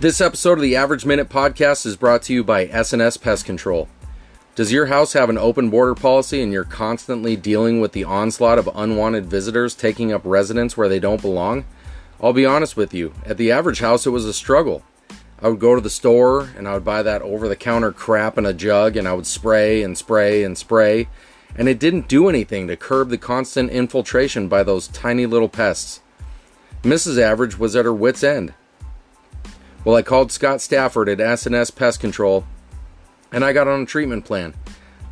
This episode of the Average Minute Podcast is brought to you by SNS Pest Control. Does your house have an open border policy and you're constantly dealing with the onslaught of unwanted visitors taking up residence where they don't belong? I'll be honest with you, at the average house it was a struggle. I would go to the store and I would buy that over the counter crap in a jug and I would spray and spray and spray, and it didn't do anything to curb the constant infiltration by those tiny little pests. Mrs. Average was at her wits' end. Well, I called Scott Stafford at SNS Pest Control and I got on a treatment plan.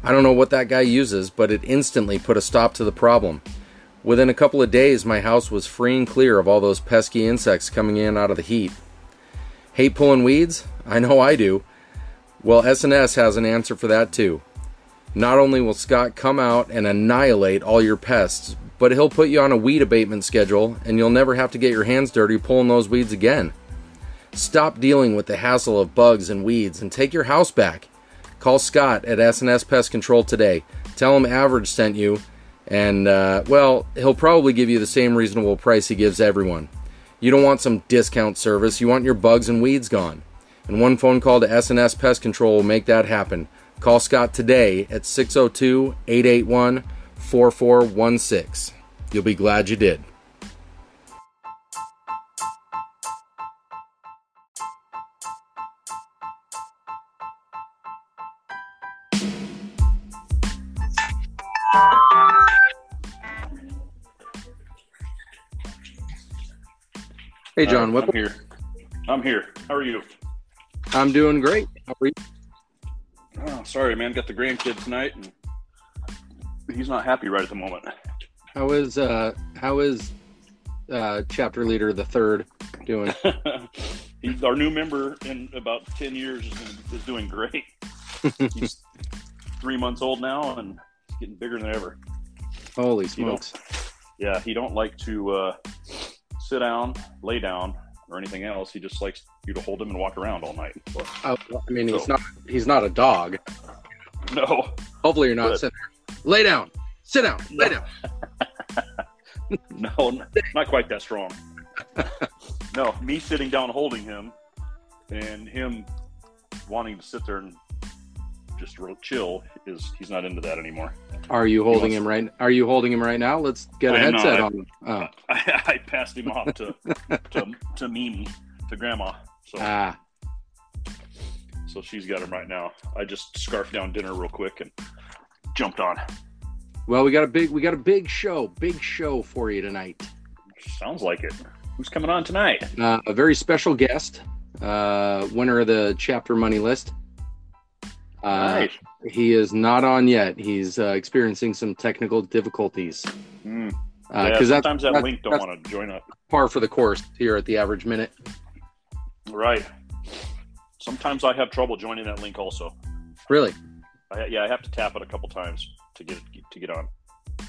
I don't know what that guy uses, but it instantly put a stop to the problem. Within a couple of days, my house was free and clear of all those pesky insects coming in out of the heat. Hate pulling weeds? I know I do. Well, SNS has an answer for that too. Not only will Scott come out and annihilate all your pests, but he'll put you on a weed abatement schedule and you'll never have to get your hands dirty pulling those weeds again. Stop dealing with the hassle of bugs and weeds and take your house back. Call Scott at SNS Pest Control today. Tell him Average sent you, and, uh, well, he'll probably give you the same reasonable price he gives everyone. You don't want some discount service, you want your bugs and weeds gone. And one phone call to SNS Pest Control will make that happen. Call Scott today at 602 881 4416. You'll be glad you did. Hey, John, Uh, what? I'm here. I'm here. How are you? I'm doing great. How are you? Oh, sorry, man. Got the grandkid tonight, and he's not happy right at the moment. How is uh how is uh chapter leader the third doing? he's our new member in about ten years is, is doing great. he's three months old now, and he's getting bigger than ever. Holy smokes! Yeah, he don't like to uh, sit down, lay down, or anything else. He just likes you to hold him and walk around all night. So, Oh, I mean, he's not he's not a dog. no, Hopefully, you're not But- sitting there. Lay down. Sit down. Lay down. No, not quite that strong. no, me sitting down holding him and him wanting to sit there and just real chill is he's not into that anymore. Are you holding him right? Are you holding him right now? Let's get a I headset on. Oh, I, I passed him off to to to Mimi, to Grandma. So ah, so she's got him right now. I just scarfed down dinner real quick and jumped on. well, we got a big we got a big show, big show for you tonight. Sounds like it. Who's coming on tonight? Uh, a very special guest, uh, winner of the chapter money list. Uh, nice. He is not on yet. He's uh, experiencing some technical difficulties. Mm. Uh, yeah, sometimes that that's- link don't want to join up. par for the course here at the average minute. Right. Sometimes I have trouble joining that link also. Really? I, yeah, I have to tap it a couple times to get to get on.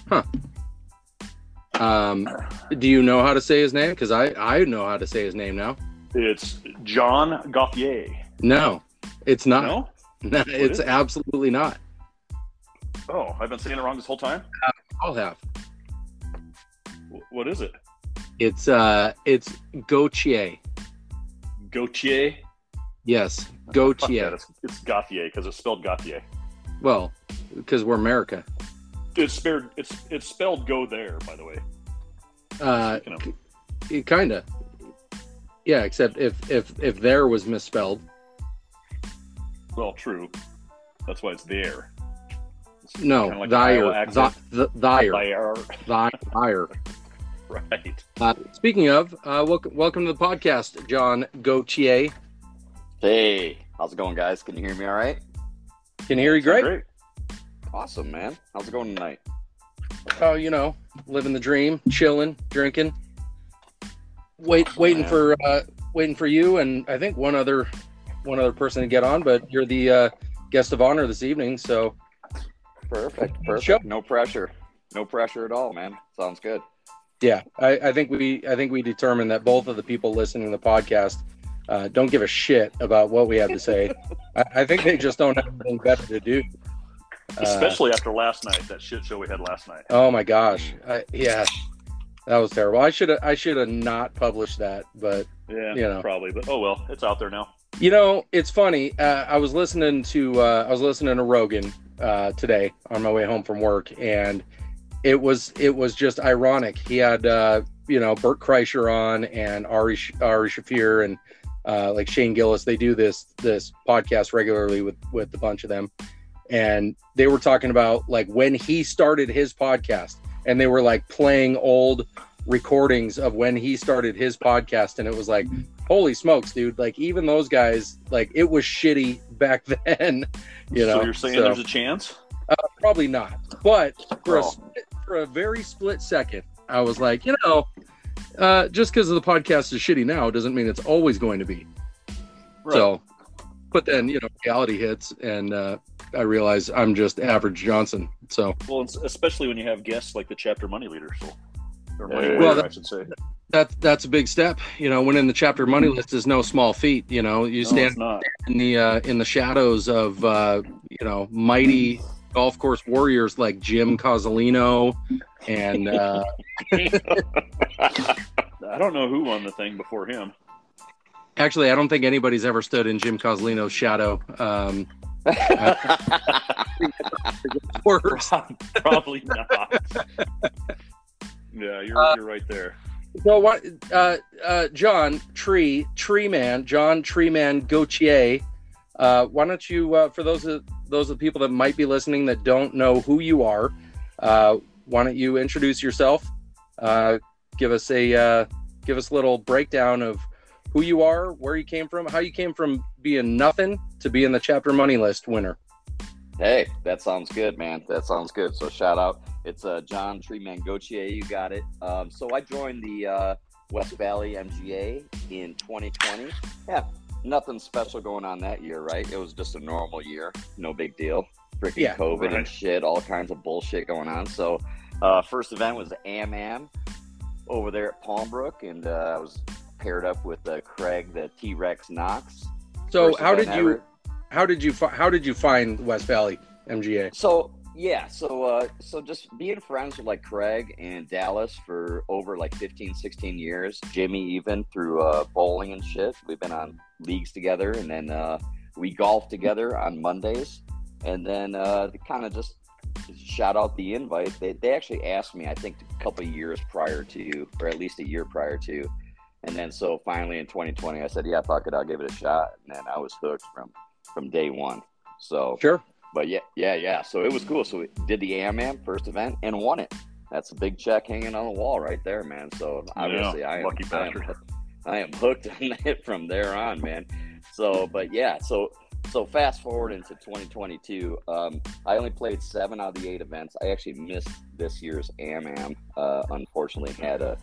Huh. Um, do you know how to say his name? Because I, I know how to say his name now. It's John Gauthier. No, it's not. No? No, it's it? absolutely not. Oh, I've been saying it wrong this whole time. I'll have. Wh- What is it? It's uh, it's Gautier. Gautier. Yes, that, Gautier. It's, it's Gauthier because it's spelled Gauthier. Well, because we're America. It's spelled it's it's spelled go there. By the way. Uh, it kinda. Yeah, except if if if there was misspelled. Well, true. That's why it's there. No, Kinda like the Iowa thyer, accent. th- th- thyer, There. Right. Uh, speaking of, uh, welcome, welcome to the podcast, John Gautier. Hey, how's it going, guys? Can you hear me all right? Can you hear you great. Great. Awesome, man. How's it going tonight? Oh, you know, living the dream, chilling, drinking, wait, Awesome, waiting man. for, uh, waiting for you, and I think one other, one other person to get on. But you're the uh, guest of honor this evening, so Perfect, perfect. Sure. No pressure. No pressure at all, man. Sounds good. yeah, I, I think we, I think we determined that both of the people listening to the podcast uh, don't give a shit about what we have to say. I, I think they just don't have anything better to do. Uh, Especially after last night, that shit show we had last night. Oh my gosh. I, yeah. That was terrible. I should have I should have not published that, but Yeah, You know. probably. But oh well, it's out there now. You know, it's funny. Uh, I was listening to uh, I was listening to Rogan uh, today on my way home from work, and it was it was just ironic. He had uh, you know Bert Kreischer on and Ari Ari Shaffir and uh, like Shane Gillis. They do this this podcast regularly with with a bunch of them, and they were talking about like when he started his podcast, and they were like playing old recordings of when he started his podcast, and it was like holy smokes, dude! Like even those guys, like it was shitty back then. You know, so you're saying so- there's a chance? uh, probably not, but for a Oh. split, for a very split second, I was like, you know, uh, just because the podcast is shitty now doesn't mean it's always going to be. So, but then you know, reality hits, and uh, I realize I'm just average Johnson. So well, especially when you have guests like the chapter money leader. So, or money Yeah. leader, Well, that- I should say. that's that's a big step. You know, winning the chapter money list is no small feat. You know, you No, stand it's in the uh, in the shadows of uh, you know mighty golf course warriors like Jim Cozzolino and uh, I don't know who won the thing before him. actually I don't think anybody's ever stood in Jim Cozzolino's shadow. Um, works. Probably not. Yeah, you're Uh, you're right there. So what? Uh, uh, John Tree Tree Man John Tree Man Gautier. Uh, why don't you, uh, for those of those of the people that might be listening that don't know who you are, uh, why don't you introduce yourself? Uh, give us a uh, give us a little breakdown of who you are, where you came from, how you came from being nothing to being the chapter money list winner. Hey, that sounds good, man. That sounds good. So shout out. It's uh, John Treeman Gautier. You got it. Um, so I joined the uh, West Valley MGA in 2020. Yeah, nothing special going on that year, right? It was just a normal year. No big deal. Freaking Yeah, COVID right. and shit, all kinds of bullshit going on. So uh, first event was Am Am over there at Palmbrook, and uh, I was paired up with uh, Craig, the T Rex Knox. So First how did you ever. How did you fi- how did you find West Valley MGA? So yeah, so uh, so just being friends with like Craig and Dallas for over like 15, 16 years, Jimmy even through uh, bowling and shit. We've been on leagues together, and then uh, we golf together on Mondays, and then uh, kind of just shout out the invite. They they actually asked me, I think, a couple years prior to, or at least a year prior to. And then so finally in 2020, I said, "Yeah, fuck it, I'll give it a shot." And then I was hooked from from day one. So Sure. but yeah, yeah, yeah. So it was cool. So we did the AMAM first event and won it. That's a big check hanging on the wall right there, man. So obviously, I am lucky I am. I am hooked on it from there on, man. So, but yeah, so so fast forward into 2022. Um, I only played seven out of the eight events. I actually missed this year's AMAM. Uh, unfortunately, had a,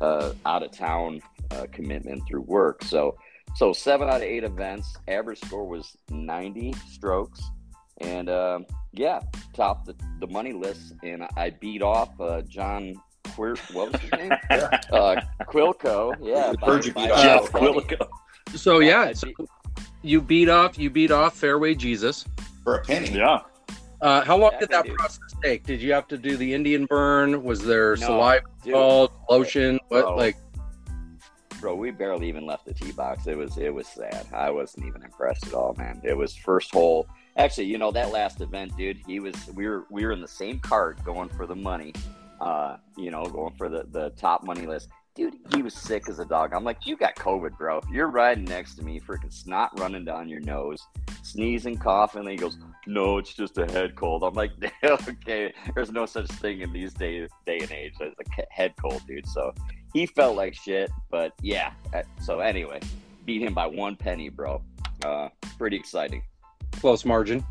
a out of town uh, commitment through work. So so seven out of eight events. Average score was 90 strokes, and um, yeah, topped the, the money list. And I beat off uh, John Quir. What was his name? uh, Quilco. Yeah, by- Heard you by beat off Jeff penny. Quillico. So Yeah, yeah, so you beat off you beat off Fairway Jesus. for a penny. Yeah. Uh, how long did that Exactly, dude. process take? Did you have to do the Indian burn? Was there No, saliva dude. involved, lotion? What Bro. like? Bro, we barely even left the tee box. It was it was sad. I wasn't even impressed at all, man. It was first hole. Actually, you know that last event, dude. He was we were we were in the same cart going for the money. Uh, you know, going for the the top money list. Dude, he was sick as a dog. I'm like, you got COVID, bro. You're riding next to me, freaking snot running down your nose, sneezing, coughing. And he goes, no, it's just a head cold. I'm like, okay, there's no such thing in these day day and age as a head cold, dude. So he felt like shit, but yeah. uh, So anyway, beat him by one penny, bro. Uh, pretty exciting. Close margin.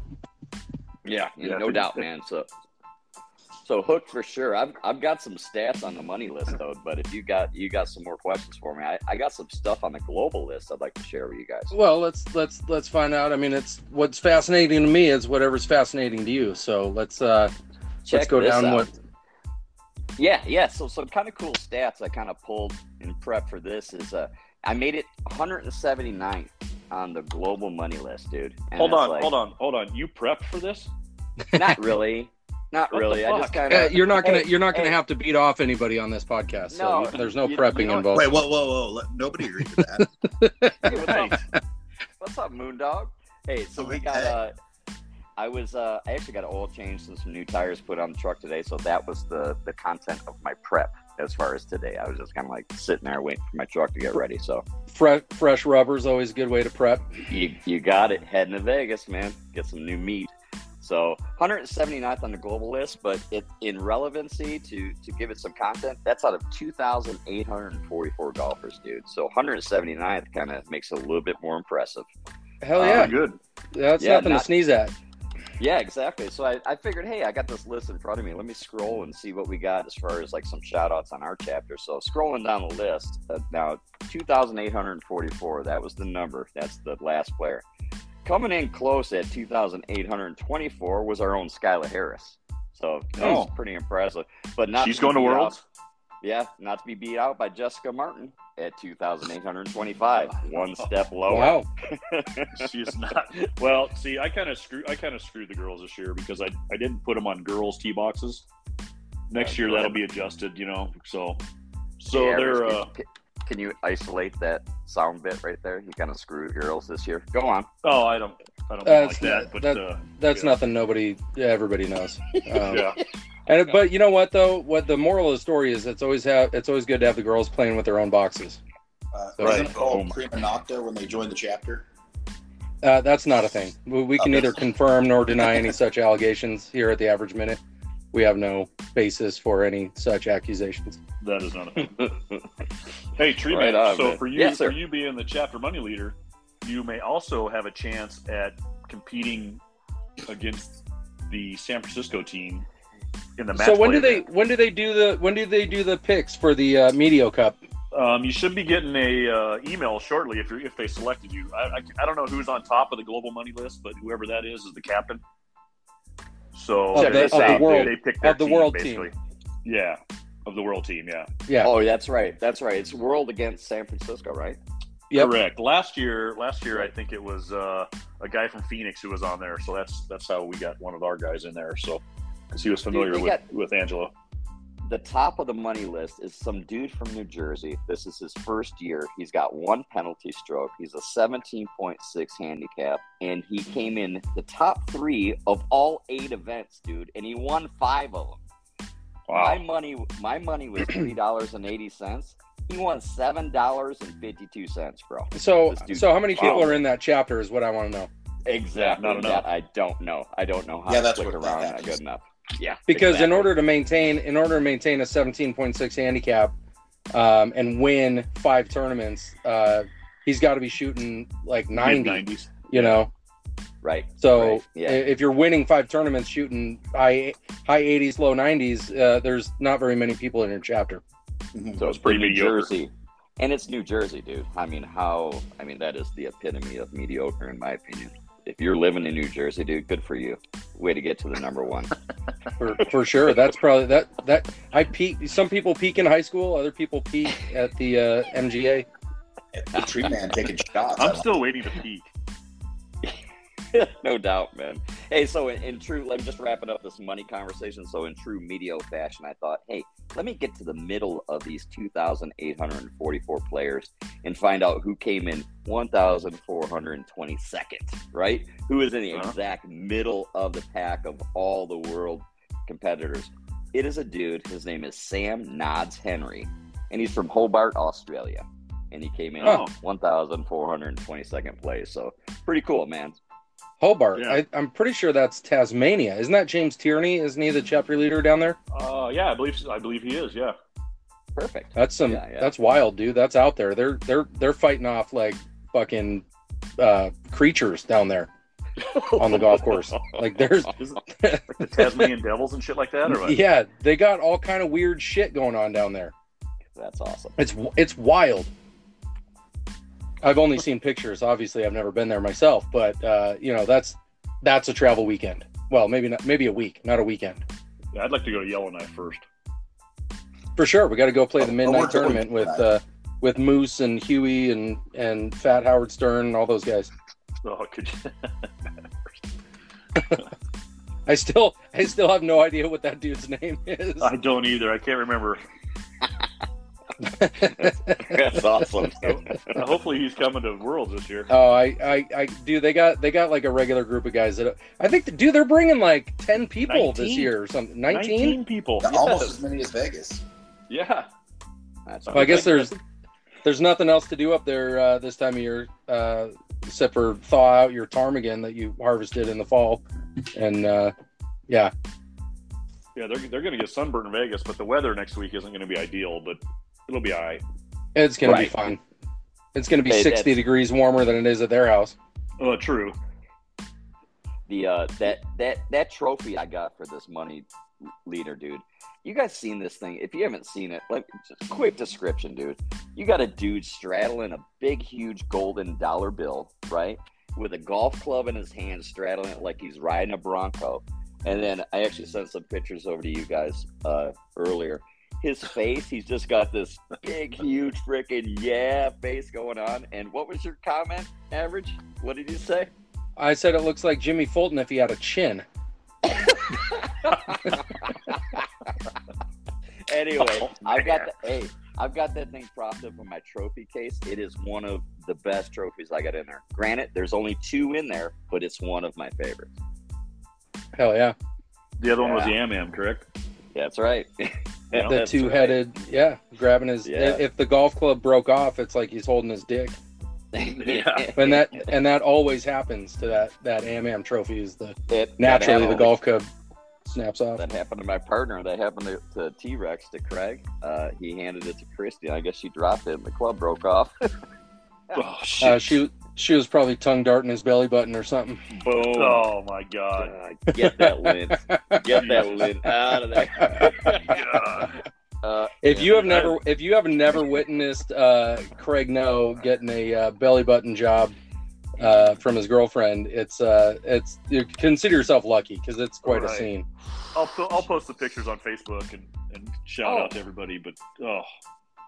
Yeah, Yeah, no doubt, man. So, so hooked for sure. I've I've got some stats on the money list though, but if you got you got some more questions for me, I, I got some stuff on the global list I'd like to share with you guys. Well, let's let's let's find out. I mean, it's what's fascinating to me is whatever's fascinating to you. So let's uh let's go down out. what Yeah, yeah. So some kind of cool stats I kind of pulled in prep for this is uh I made it 179th on the global money list, dude. And Hold on, like- hold on, hold on. You prepped for this? Not really. Not What really. I just fuck? kind Uh, of. you're not gonna Hey, you're not gonna hey. have to beat off anybody on this podcast. So No, there's no you- prepping you know- involved. Wait, whoa, whoa, whoa! Let- Nobody agreed with that. Hey, what's up? What's up, Moondog? Hey, so we got uh I was uh I actually got an oil change and some new tires put on the truck today, so that was the the content of my prep as far as today. I was just kind of like sitting there waiting for my truck to get ready. So Fresh fresh rubber is always a good way to prep. you you got it. Heading to Vegas, man. Get some new meat. So 179th on the global list, but it in relevancy to to give it some content, that's out of 2,844 golfers, dude. So 179th kind of makes it a little bit more impressive. Hell yeah, good. that's yeah, nothing not- to sneeze at. Yeah, exactly. So I, I figured, hey, I got this list in front of me. Let me scroll and see what we got as far as like some shout outs on our chapter. So scrolling down the list, uh, now 2,844, that was the number. That's the last player. Coming in close at 2,824 was our own Skylar Harris. So that Oh. pretty impressive. But not She's going to Worlds. Yeah, not to be beat out by Jessica Martin at 2,825. One step lower. Wow. She's not. Well, see, I kind of screw. I kind of screwed the girls this year because I I didn't put them on girls tee boxes. Next year that'll be adjusted, you know. So, so Yeah, they're. Can- Uh, can, can you isolate that sound bit right there? You kind of screwed girls this year. Go on. oh, I don't. I don't Uh, like it's that. But that- uh, That's yeah. nothing nobody everybody knows. Um, Yeah. And but you know what though? What the moral of the story is, it's always have it's always good to have the girls playing with their own boxes. Uh, Right. Isn't it called Oh my- prima nocta when they join the chapter? Uh, that's not a thing. We, we can Okay. neither confirm nor deny any such allegations here at the Average Minute. We have no basis for any such accusations. That is not a thing. Hey, Tree Right Man. on, so man. for you, Yes, for you being the chapter money leader, you may also have a chance at competing against the San Francisco team in the match. So when do they event. when do they do the when do they do the picks for the uh, Medio Cup? Um, you should be getting a uh, email shortly if you are if they selected you. I, I, I don't know who's on top of the global money list, but whoever that is is the captain. So Of the- they, of the world- they pick of the team, world basically. Yeah, of the world team. Yeah, Yeah. Oh, that's right. That's right. It's World against San Francisco, right? Yep. correct. Last year, last year I think it was uh, a guy from Phoenix who was on there. So that's that's how we got one of our guys in there. So because he was familiar we with got- with Angela. The top of the money list is some dude from New Jersey. This is his first year. He's got one penalty stroke. He's a 17.6 handicap, and he came in the top three of all eight events, dude. And he won five of them. Wow. My money, my money was three dollars and eighty cents. He won seven dollars and fifty-two cents, bro. So so how many people Wow. are in that chapter is what I want to know. Exactly. not enough. that I don't know. I don't know how Yeah, to that's click what that around that good enough. Yeah. Because in order to maintain in order to maintain a 17.6 handicap um, and win five tournaments, uh, he's got to be shooting like 90. Mid-90s. You know, right. so Right, yeah. if you're winning five tournaments, shooting high high 80s, low 90s, uh, there's not very many people in your chapter. Mhm. So it's it's pretty New mediocre. Jersey. And it's New Jersey, dude. I mean, how? I mean, that is the epitome of mediocre, in my opinion. If you're living in New Jersey, dude, good for you. Way to get to the number one. For, for sure, that's probably that that I peak. Some people peak in high school, other people peak at the uh, MGA. The tree man taking shots. I I'm still waiting to peak. no doubt, man. Hey, so in, in true, let me just wrapping up this money conversation. So in true medio fashion, I thought, hey, let me get to the middle of these 2,844 players and find out who came in 1,422nd, right? Who is in the Uh-huh. exact middle of the pack of all the world competitors. It is a dude. His name is Sam Nods Henry, and he's from Hobart, Australia. And he came in Oh. 1,422nd place. So pretty cool, man. Hobart. Yeah. I, I'm pretty sure that's Tasmania. Isn't that James Tierney? Isn't he the chapter leader down there? Uh, yeah, I believe I believe he is. Yeah. Perfect. That's some. Yeah, yeah. That's wild, dude. That's out there. They're they're they're fighting off like fucking uh, creatures down there on the golf course. Like there's like the Tasmanian Devils and shit like that, or what? yeah, they got all kind of weird shit going on down there. That's awesome. It's it's wild. I've only seen pictures. Obviously, I've never been there myself, but uh, you know that's that's a travel weekend. Well, maybe not. Maybe a week, not a weekend. Yeah, I'd like to go to Yellowknife first. For sure, we got to go play the Oh, midnight we're tournament with uh, with Moose and Huey and and Fat Howard Stern and all those guys. Oh, could you? I still I still have no idea what that dude's name is. I don't either. I can't remember. That's awesome. Hopefully, he's coming to Worlds this year. Oh, I, I, I, dude, they got, they got like a regular group of guys that I think, dude, they're bringing like ten people this year or something. Nineteen. people. Almost as many as Vegas. Yeah. That's Well, I guess there's, there's nothing else to do up there uh, this time of year, uh, except for thaw out your ptarmigan that you harvested in the fall, and uh, yeah, Yeah, they're, they're going to get sunburned in Vegas, but the weather next week isn't going to be ideal, but it'll be all right. it's gonna be Right. fun. It's gonna be Hey, sixty degrees warmer than it is at their house. Oh, true. the uh that that that trophy I got for this money leader, dude. You guys seen this thing? If you haven't seen it, like just quick description, dude. You got a dude straddling a big, huge golden dollar bill, right? With a golf club in his hand, straddling it like he's riding a Bronco. And then I actually sent some pictures over to you guys uh, earlier. His face, he's just got this big, huge freaking yeah face going on. And what was your comment, Average? What did you say? I said it looks like Jimmy Fulton if he had a chin. anyway, Oh, I've got the hey, I've got that thing propped up in my trophy case. It is one of the best trophies I got in there. Granted, there's only two in there, but it's one of my favorites. Hell yeah, The other one was Yeah. Yam Yam, correct? That's right. Yeah, the two right. headed, yeah, grabbing his. Yeah. If the golf club broke off, it's like he's holding his dick. Yeah. and that and that always happens to that that Am Am trophy is the It- naturally the golf club snaps off. That happened to my partner. That happened to, to T Rex to Craig. Uh, he handed it to Christy. I guess she dropped it, and the club broke off. Oh, shit. Uh, she she was probably tongue darting his belly button or something. Boom! oh, my God. Uh, get that lint. Get that lint out of there. Uh, If yeah, you have I- never if you have never witnessed uh, Craig No getting a uh, belly button job uh, from his girlfriend, it's uh, it's you consider yourself lucky because it's quite a scene. I'll, po- I'll post the pictures on Facebook and, and shout Oh. out to everybody, but oh,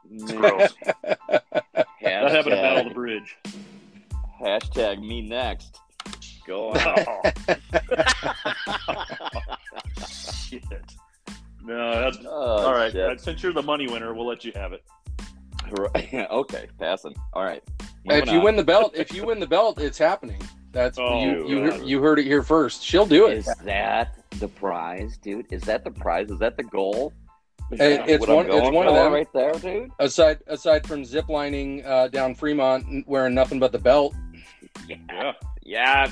Man, gross. that happened at Battle of the Bridge. Hashtag me next. Go on. Shit. No, that's Oh, all right. shit. Since you're the money winner, we'll let you have it. Right. okay, passing. All right. if you on. win the belt, if you win the belt, it's happening. That's Oh, you you, God. you heard it here first. She'll do it. is that the prize, dude? Is that the prize? Is that the goal? Is it's one- it's one of them. right there, dude. Aside aside from ziplining uh, down Fremont wearing nothing but the belt. Yeah. Yeah, Yeah.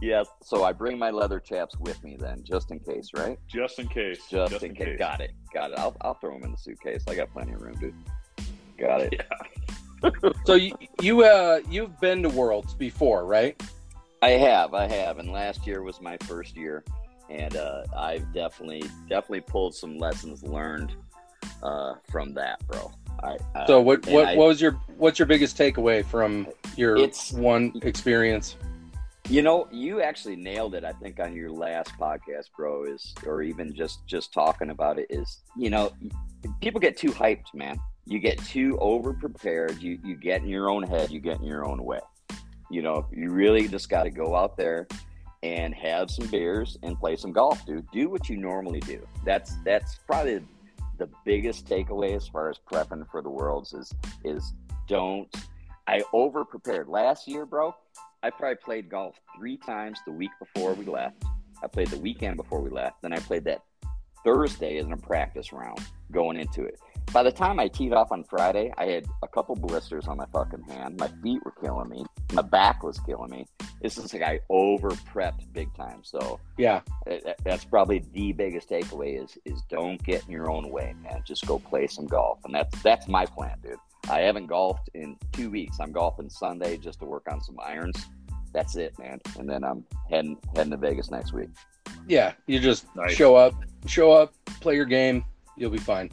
Yes. So I bring my leather chaps with me then, just in case, right? just in case. Just, in, case. Got it. Got it. I'll, I'll throw them in the suitcase. I got plenty of room, dude. Got it. Yeah. So you you uh you've been to Worlds before, right? I have, I have, and last year was my first year, and uh, I've definitely, definitely pulled some lessons learned uh, from that, bro. I, uh, So what what, I- what was your what's your biggest takeaway from your It's- one experience? You know, you actually nailed it. I think on your last podcast, bro, is or even just just talking about it is, you know, people get too hyped, man. You get too over prepared. You you get in your own head. You get in your own way. You know, you really just got to go out there and have some beers and play some golf, dude. Do what you normally do. That's that's probably the biggest takeaway as far as prepping for the worlds is is don't. I over prepared last year, bro. I probably played golf three times the week before we left. I played the weekend before we left. Then I played that Thursday as a practice round going into it. By the time I teed off on Friday, I had a couple blisters on my fucking hand. My feet were killing me. My back was killing me. This is like I over prepped big time. So Yeah. that's probably the biggest takeaway is is don't get in your own way, man. Just go play some golf, and that's that's my plan, dude. I haven't golfed in two weeks. I'm golfing Sunday just to work on some irons. That's it, man. And then I'm heading heading to Vegas next week. Yeah. You just Nice. show up, show up, play your game, you'll be fine.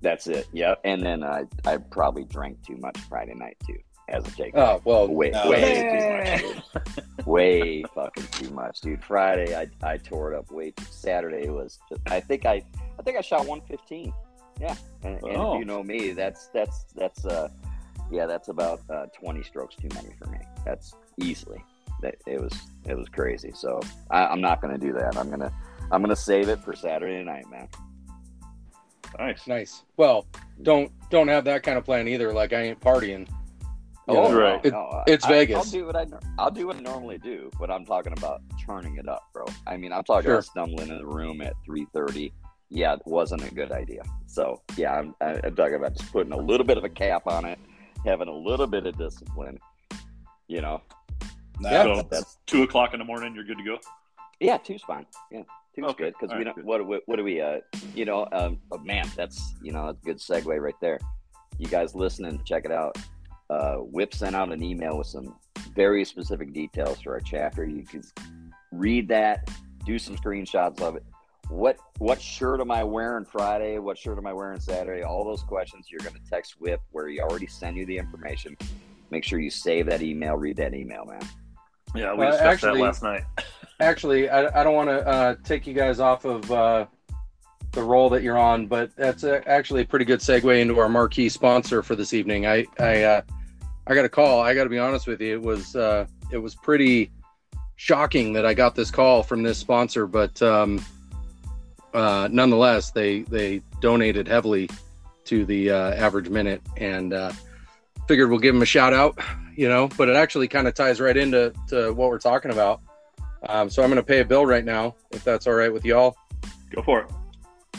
That's it. Yep. And then I I probably drank too much Friday night too, as a takeaway. Oh well way No. way too much, dude. way fucking too much, dude. Friday I I tore it up way. Too, Saturday was just, I think I I think I shot 115. Yeah, and, and Oh. if you know me, that's that's that's uh yeah that's about uh, 20 strokes too many for me. That's easily. it, it was it was crazy. So I, I'm not going to do that. I'm gonna I'm gonna save it for Saturday night, man. Nice. Nice. Well, don't don't have that kind of plan either. Like I ain't partying. You Oh, know, right. it- no, it's I, Vegas. I'll do what I I'll do what I normally do, but I'm talking about turning it up, bro. I mean, I'm talking Sure. about stumbling in the room at 3:30. Yeah, it wasn't a good idea. So yeah, I'm, I- I'm talking about just putting a little bit of a cap on it, having a little bit of discipline. You know, Nah, Yeah. So that's- that's two o'clock in the morning, you're good to go. yeah, two's fine. Yeah, two's Okay. good because we right, don't. good. What, what what do we? Uh, you know, um, oh, man, that's you know, a good segue right there. You guys listening? Check it out. Uh, Whip sent out an email with some very specific details for our chapter. You can read that, do some screenshots of it. What what shirt am I wearing Friday? What shirt am I wearing Saturday? All those questions you're going to text Whip where he already sent you the information. Make sure you save that email. Read that email, man. Yeah, we Uh, discussed actually- that last night. Actually, I, I don't want to uh, take you guys off of uh, the role that you're on, but that's uh actually a pretty good segue into our marquee sponsor for this evening. I I uh, I got a call. I got to be honest with you. It was uh, it was pretty shocking that I got this call from this sponsor, but um, uh, nonetheless, they they donated heavily to the uh, average minute, and uh, figured we'll give them a shout out. You know, but it actually kind of ties right into to what we're talking about. Um, so I'm going to pay a bill right now, if that's all right with y'all. Go for it.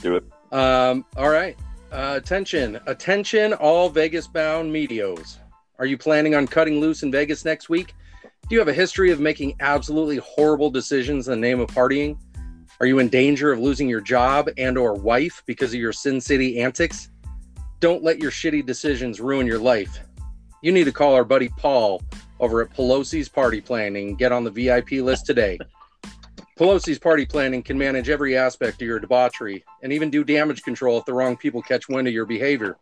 Do it. Um, all right. Uh, attention, attention, all Vegas bound medios. Are you planning on cutting loose in Vegas next week? Do you have a history of making absolutely horrible decisions in the name of partying? Are you in danger of losing your job and or wife because of your Sin City antics? Don't let your shitty decisions ruin your life. You need to call our buddy Paul over at Pelosi's Party Planning get on the VIP list today. Pelosi's Party Planning can manage every aspect of your debauchery and even do damage control if the wrong people catch wind of your behavior.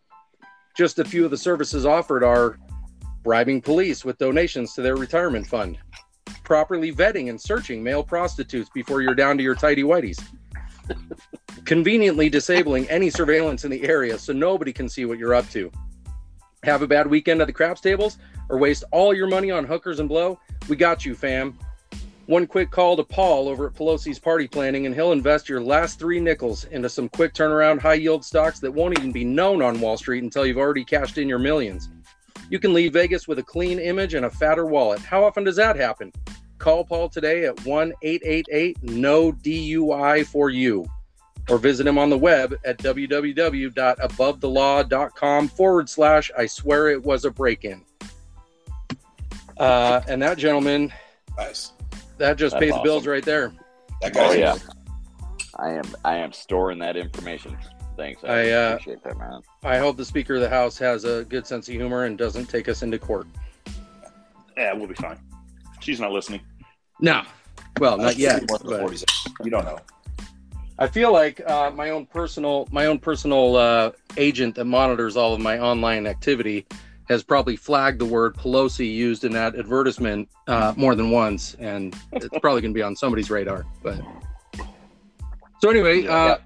Just a few of the services offered are bribing police with donations to their retirement fund, properly vetting and searching male prostitutes before you're down to your tidy whities, conveniently disabling any surveillance in the area so nobody can see what you're up to. Have a bad weekend at the craps tables or waste all your money on hookers and blow? We got you, fam. One quick call to Paul over at Pelosi's Party Planning, and he'll invest your last three nickels into some quick turnaround high yield stocks that won't even be known on Wall Street until you've already cashed in your millions. You can leave Vegas with a clean image and a fatter wallet. How often does that happen? Call Paul today at 1 888 NO DUI for you or visit him on the web at www.abovethelaw.com forward slash I swear it was a break in. Uh, and that gentleman, nice. that just That's pays the bills right there. That Oh guy's yeah. I am I am storing that information. Thanks. I, I, uh, appreciate that, man. I hope the Speaker of the House has a good sense of humor and doesn't take us into court. Yeah, we'll be fine. She's not listening. No. Well, not yet. But- You don't know. I feel like uh, my own personal my own personal uh, agent that monitors all of my online activity has probably flagged the word Pelosi used in that advertisement uh, more than once, and it's probably going to be on somebody's radar. But so anyway, uh,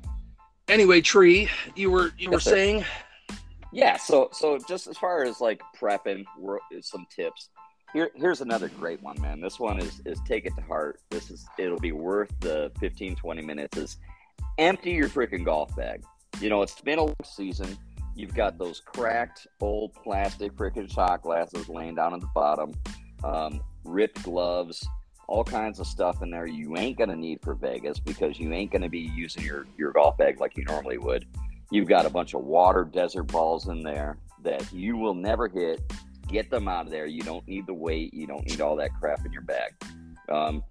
anyway, Tree, you were you were Yes, sir. saying Yeah, so so just as far as like prepping, some tips. Here, here's another great one, man. This one is is take it to heart. This is it'll be worth the 15, 20 minutes. Is empty your freaking golf bag. You know, it's been a long season. You've got those cracked old plastic freaking shot glasses laying down at the bottom, um, ripped gloves, all kinds of stuff in there you ain't gonna need for Vegas because you ain't gonna be using your your golf bag like you normally would. You've got a bunch of water desert balls in there that you will never hit. Get them out of there. You don't need the weight. You don't need all that crap in your bag. Um,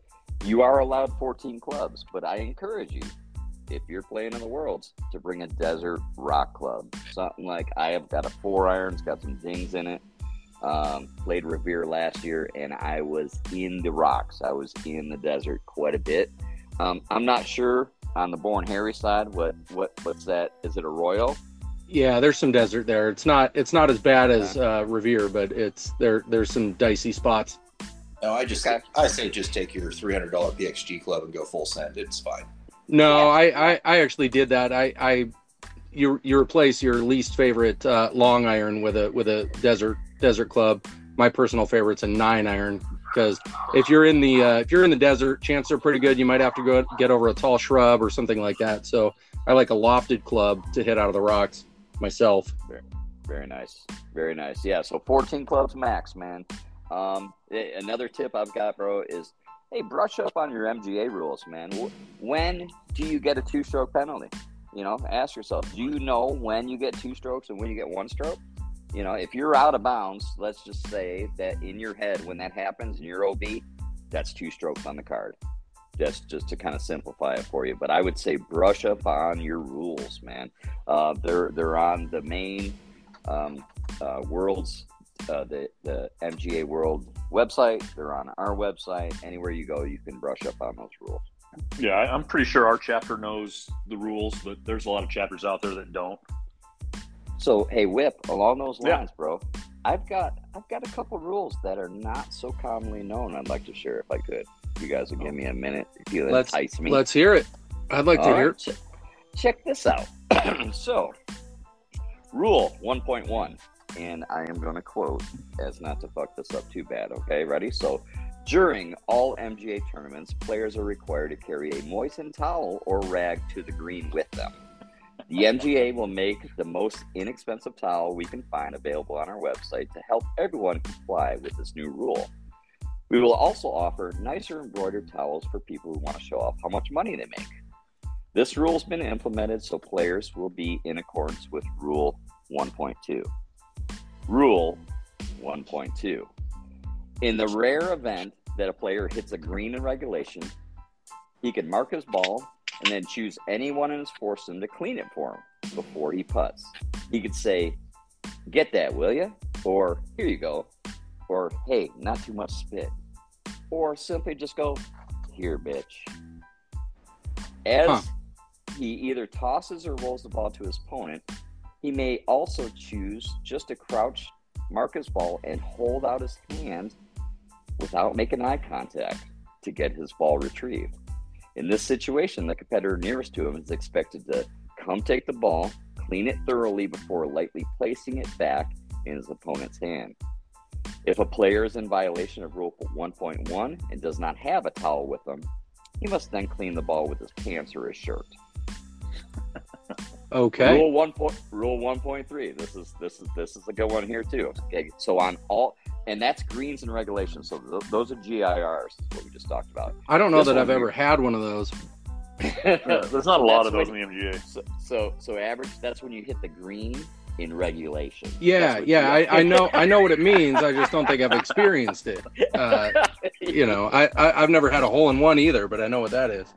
you are allowed 14 clubs, but I encourage you, if you're playing in the Worlds, to bring a desert rock club. Something like I have got a four iron, it's got some dings in it. Um, played Revere last year, and I was in the rocks. I was in the desert quite a bit. Um, I'm not sure on the Born Harry side what what what's that? Is it a Royal? yeah, there's some desert there. It's not it's not as bad as uh, Revere, but it's there. There's some dicey spots. No, I just Okay. I say just take your three hundred dollar PXG club and go full send. It's fine. No, I, I I actually did that. I I you you replace your least favorite uh, long iron with a with a desert desert club. My personal favorite's a nine iron. because if you're in the uh, if you're in the desert, chances are pretty good you might have to go get over a tall shrub or something like that. So I like a lofted club to hit out of the rocks myself. Very nice. Very nice. Yeah. So 14 clubs max, man. Um, eh, another tip I've got, bro, is hey, brush up on your MGA rules, man. When do you get a two stroke penalty? You know, ask yourself, do you know when you get two strokes and when you get one stroke? You know, if you're out of bounds, let's just say that in your head, when that happens and you're OB, that's two strokes on the card. Just, just to kind of simplify it for you. But I would say brush up on your rules, man. Uh, they're they're on the main um, uh, world's uh, the the MGA World website. They're on our website. Anywhere you go, you can brush up on those rules. Yeah, I- I'm pretty sure our chapter knows the rules, but there's a lot of chapters out there that don't. So hey, Whip, along those Yeah. lines, bro. I've got I've got a couple rules that are not so commonly known. I'd like to share if I could. You guys will give me a minute if you Let's entice me. let's hear it. I'd like to All hear. right, check, check this out. so, rule 1.1, and I am going to quote as not to fuck this up too bad. Okay, ready? So, during all MGA tournaments, players are required to carry a moistened towel or rag to the green with them. The MGA will make the most inexpensive towel we can find available on our website to help everyone comply with this new rule. We will also offer nicer embroidered towels for people who want to show off how much money they make. This rule has been implemented so players will be in accordance with Rule 1.2. Rule 1.2. In the rare event that a player hits a green in regulation, he can mark his ball and then choose anyone in his foursome to clean it for him before he puts. He could say, Get that, will ya? Or, Here you go. Or, Hey, not too much spit. Or simply just go, Here, bitch. As Huh. he either tosses or rolls the ball to his opponent, he may also choose just to crouch, mark his ball, and hold out his hand without making eye contact to get his ball retrieved. In this situation, the competitor nearest to him is expected to come take the ball, clean it thoroughly before lightly placing it back in his opponent's hand. If a player is in violation of Rule 1.1 and does not have a towel with him, he must then clean the ball with his pants or his shirt. Okay. Rule one point rule one point three. This is this is this is a good one here too. Okay, so on all and that's greens and regulations. So th- those are GIRs. What we just talked about. I don't know This that I've here. ever had one of those. Yeah, there's not a lot of That's those in the MGA. So, so so average. That's when you hit the green in regulation. Yeah, yeah, I, I know, I know what it means. I just don't think I've experienced it. Uh, you know, I, I I've never had a hole in one either, but I know what that is.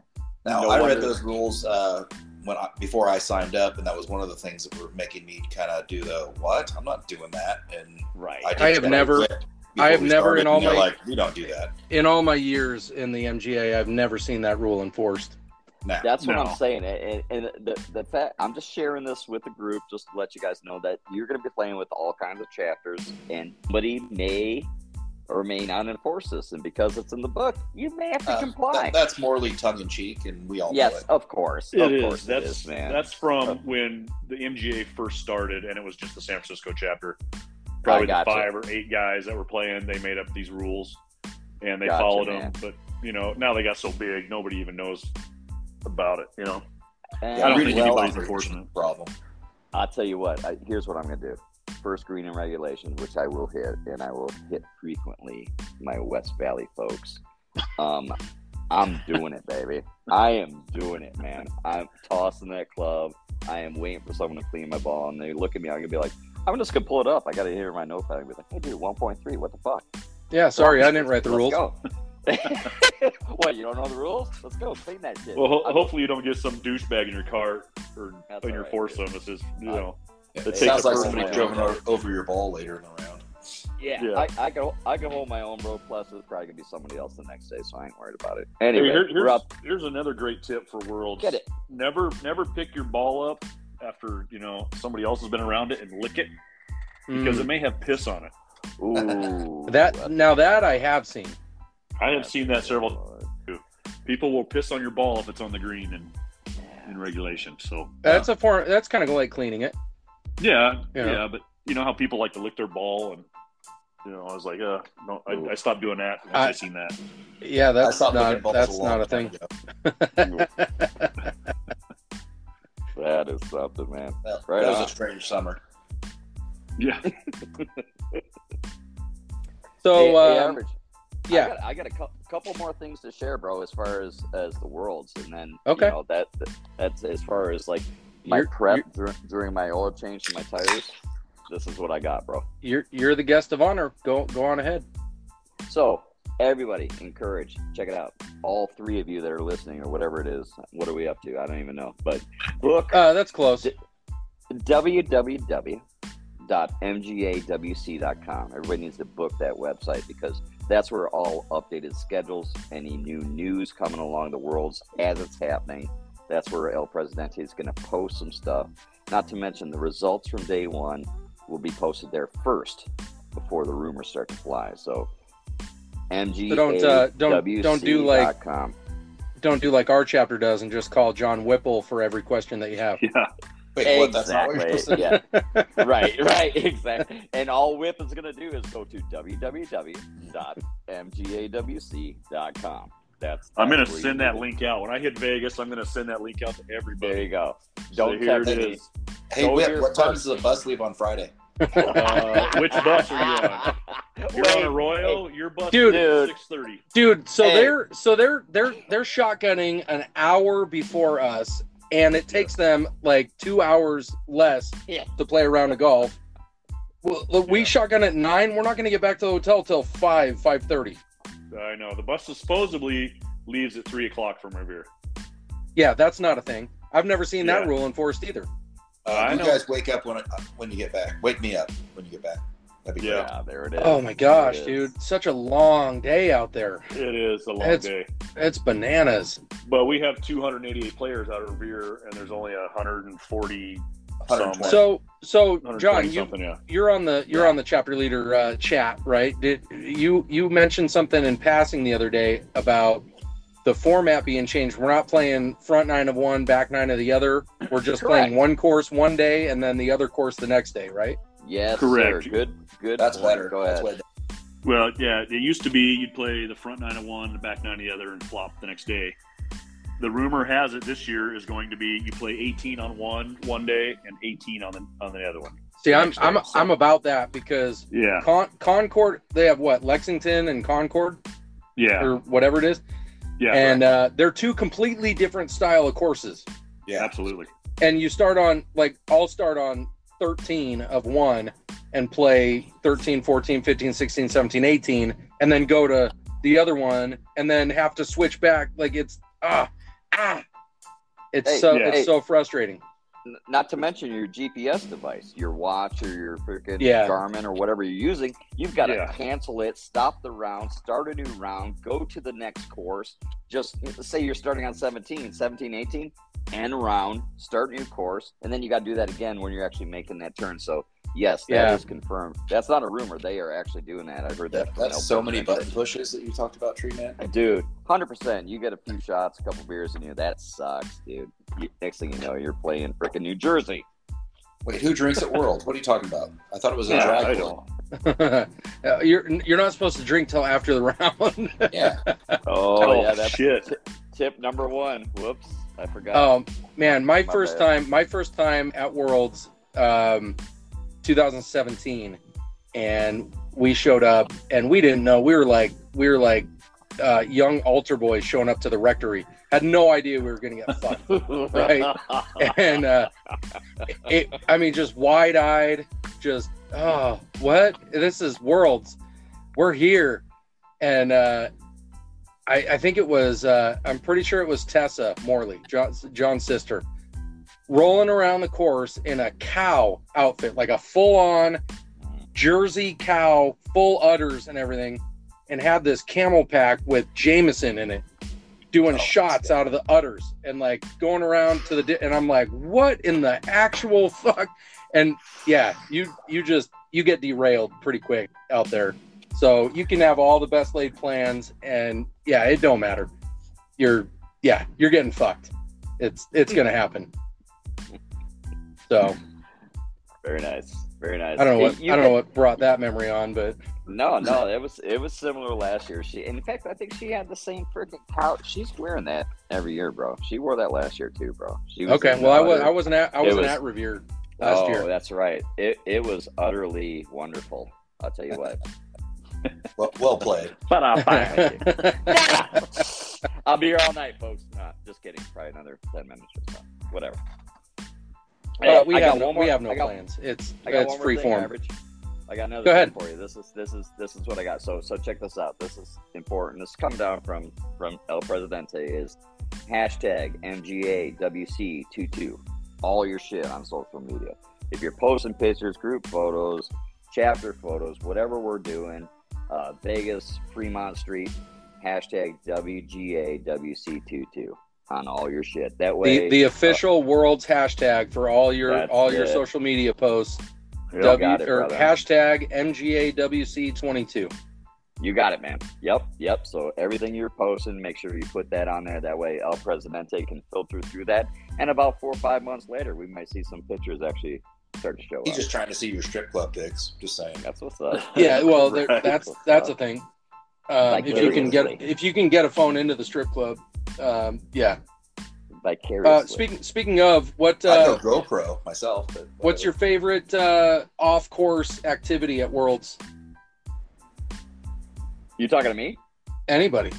Now No I wonder- read those rules uh, when I, before I signed up, and that was one of the things that were making me kind of do the what? I'm not doing that, and right. I, I have never- I have never started, in all my- like, we don't do that. In all my years in the MGA, I've never seen that rule enforced. Now, That's what No. I'm saying, and, and the the fact I'm just sharing this with the group just to let you guys know that you're going to be playing with all kinds of chapters, and somebody may or may not enforce this, and because it's in the book, you may have to uh, comply. that- that's morally tongue in cheek, and we all know yes, it. of course, It of is. course, That's it is, man. that's from Oh. when the MGA first started, and it was just the San Francisco chapter. Probably the gotcha. five or eight guys that were playing, they made up these rules, and they Gotcha, followed man. them. But you know, now they got so big, nobody even knows about it. You know, And, I don't reading think the anybody's law enforcing it. problem. I'll tell you what. I, here's what I'm going to do. First green and regulation, which I will hit, and I will hit frequently, my West Valley folks. Um, I'm doing it, baby. I am doing it, man. I'm tossing that club. I am waiting for someone to clean my ball, and they look at me. I'm gonna be like, I'm just gonna pull it up. I gotta hear my notepad and be like, Hey, dude, 1.3. What the fuck? Yeah, sorry, I didn't write the rules. Go. what? You don't know the rules? Let's go clean that shit. well, ho- hopefully you don't get some douchebag in your car or That's in your all right, foursome. It's just you Uh, know, Yeah, It it takes sounds like person somebody to drove over your ball later in the round. Yeah, Yeah. I, I can I can hold my own, bro. Plus, it's probably gonna be somebody else the next day, so I ain't worried about it. Hey, Anyway, here- here's, up. here's another great tip for worlds. Get it. Never, never pick your ball up after you know somebody else has been around it and lick it because Mm. it may have piss on it. Ooh, that now that I have seen. I have seen that several. Times. People will piss on your ball if it's on the green and in regulation. So That's a form. That's kind of like cleaning it. Yeah, Yeah. yeah, but you know how people like to lick their ball and You know, I was like, uh, no, I, I stopped doing that once I- I, seen that. Yeah, that's not that's long not a thing. That is something, man. Well, Right it was on. a strange summer. Yeah, So Hey- hey, um, Average, yeah. I got, I got a cou- couple more things to share, bro. As far as as the worlds, and then Okay. you know, that that's as far as like my You're- prep dur- during my oil change to my tires. This is what I got, bro. you're you're the guest of honor. Go go on ahead. So everybody, encourage, check it out. All three of you that are listening, or whatever it is, what are we up to? I don't even know. But book Uh, that's close. www.mgawc.com. Everybody needs to book that website because that's where all updated schedules, any new news coming along the worlds as it's happening. That's where El Presidente is going to post some stuff. Not to mention the results from day one will be posted there first before the rumors start to fly. So So don't, uh, don't- don't do like- MGAWC.com. Don't do like our chapter does and just call John Whipple for every question that you have. yeah. Wait, what? That's what you're supposed to yeah. right, right, exactly. And all Whip is going to do is go to www.mgawc.com. That's, I'm gonna send you that link out when I hit Vegas. I'm gonna send that link out to everybody. There you go. Don't here it me. is. Hey, Go Whip, here what time first. does the bus leave on Friday? Uh, which bus are you on? You're Wait, on a Royal. Your bus Dude. is six thirty. Dude, so Hey. they're so they're they're they're shotgunning an hour before us, and it takes them like two hours less Yeah. to play a round of golf. Well, look, we shotgun at nine. We're not going to get back to the hotel till five five thirty. I know the bus supposedly leaves at three o'clock from over here. Yeah, that's not a thing. I've never seen that rule enforced either. Uh, I you know. guys wake up when when you get back. Wake me up when you get back. That'd be Yeah. Yeah, there it is. Oh my gosh, There it is. dude, such a long day out there. It is a long It's- day, It's bananas. but we have 288 players out of here, and there's only 140 great. some. 120. So so John, you, yeah. you're on the you're Yeah. on the chapter leader uh, chat, right? Did you you mentioned something in passing the other day about the format being changed? We're not playing front nine of one, back nine of the other. We're just playing one course one day and then the other course the next day, right? Yes, Correct. sir. Good, good. That's point. better. Go That's ahead. way Well, yeah, it used to be you'd play the front nine of one, the back nine of the other, and flop the next day. The rumor has it this year is going to be you play 18 on one one day and 18 on the on the other one. See, I'm day, I'm so- I'm about that because Yeah, Con- Concord they have what Lexington and Concord yeah, or whatever it is, yeah, and uh, they're two completely different style of courses. Yeah. absolutely. and you start on like I'll start on 13 of one and play 13, 14, 15, 16, 17, 18 and then go to the other one and then have to switch back like it's ah ah it's Hey, so yeah. it's Hey. so frustrating. Not to mention your GPS device, your watch or your freaking Yeah. Garmin or whatever you're using. You've got to Yeah. cancel it, stop the round, start a new round, go to the next course. Just say you're starting on 17, 17, 18, end round, start new course, and then you got to do that again when you're actually making that turn. So, yes, that is Yeah. confirmed. That's not a rumor. They are actually doing that. I've heard that. from That's so many button pushes that you talked about, Tree Man. Dude, hundred percent. You get a few shots, a couple beers in you. That sucks, dude. You, next thing you know, you're playing freaking New Jersey. Wait, who drinks at World? What are you talking about? I thought it was a Yeah, drag I Uh, you're you're not supposed to drink till after the round. Yeah. Oh, Oh, yeah, that's shit. t- tip number one. Whoops, I forgot. Oh man, my My first bad. time my first time at Worlds um 2017 and we showed up and we didn't know we were like we were like uh, young altar boys showing up to the rectory had no idea we were going to get fucked right. and uh it i mean just wide-eyed just oh what this is worlds we're here and uh i i think it was uh i'm pretty sure it was tessa morley John, john's sister rolling around the course in a cow outfit like a full-on jersey cow full udders and everything and had this camel pack with jameson in it doing Oh, shots out of the udders and like going around to the di- and i'm like what in the actual fuck? And yeah you you just you get derailed pretty quick out there so you can have all the best laid plans and yeah it don't matter you're yeah you're getting fucked it's it's gonna happen so Very nice. Very nice. I don't know what You I don't can- know what brought that memory on, but No, no, it was it was similar last year. She, in fact, I think she had the same freaking couch. She's wearing that every year, bro. She wore that last year too, bro. She was okay. Well, I uh, was I wasn't at I wasn't was- at Revere last oh, year. that's right. It it was utterly wonderful. I'll tell you what. Well, well played. Ba-da-ba. I'll be here all night, folks. Not just kidding. Probably another ten minutes or so. Whatever. Hey, Uh, we I got have no, one more- we have no I got- plans. It's I got it's free thing, form. Average. I got another Go ahead. for you. This is this is this is what I got. So so check this out. This is important. This come down from from El Presidente is hashtag MGAWC22. All your shit on social media. If you're posting pictures, group photos, chapter photos, whatever we're doing, uh, Vegas, Fremont Street, hashtag WGAWC22 on all your shit. That way, The the official world's hashtag for all your all your it. social media posts. W it, or brother. hashtag MGAWC22. You got it, man. Yep, yep. So everything you're posting, make sure you put that on there. That way, El Presidente can filter through that. And about four or five months later, we might see some pictures actually start to show He's up. just trying to see your strip club pics. Just saying. That's what's up. Yeah, well, Right. that's that's a thing. Um, if you can get if you can get a phone into the strip club, um, yeah. Vicariously. Uh, speaking speaking of what I know uh, GoPro myself. But what's your favorite uh, off course activity at Worlds? You talking to me? Anybody?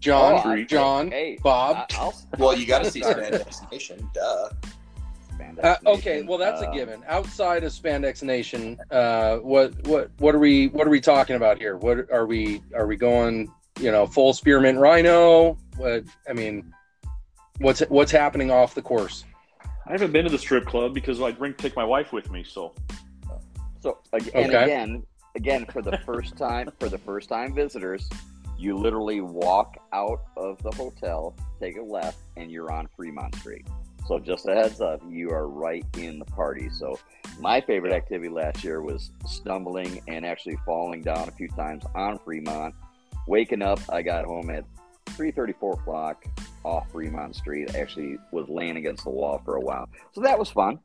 John, Oh, John, Hey, Bob. I, Well, you got to see Sorry. Spandex Nation. Duh. Spandex Uh, okay, well that's uh, a given. Outside of Spandex Nation, uh, what what what are we what are we talking about here? What are we are we going? You know, full spearmint rhino? What I mean, what's what's happening off the course? I haven't been to the strip club because I bring take my wife with me. So So ag- and Okay. again, again for the first time for the first time visitors, you literally walk out of the hotel, take a left, and you're on Fremont Street. So just a heads up, you are right in the party. So my favorite activity last year was stumbling and actually falling down a few times on Fremont. Waking up, I got home at 3:30, 4 o'clock off Fremont Street. I actually was laying against the wall for a while, so that was fun.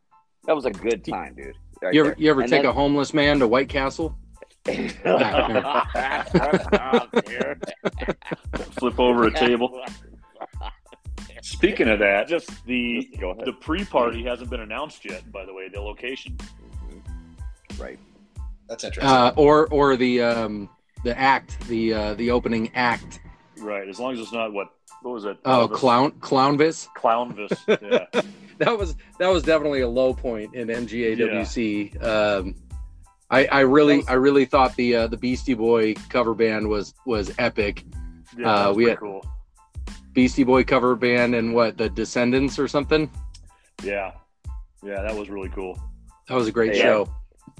That was a good time, dude. Right You ever you ever take then- a homeless man to White Castle? flip over a table. Speaking of that, Just- the go ahead. the pre-party hasn't been announced yet. By the way, the location. right. That's interesting. Uh, or or the um, the act the uh, the opening act? Right, as long as it's not what what was it? Oh, Elvis? clown clownvis. Clownvis. Yeah. that was that was definitely a low point in MGAWC. Um, I, I really was- I really thought the uh, the Beastie Boy cover band was was epic. yeah that Uh, was we had- cool. Beastie Boy cover band and what the Descendents or something. Yeah, yeah, that was really cool. That was a great Yeah. show.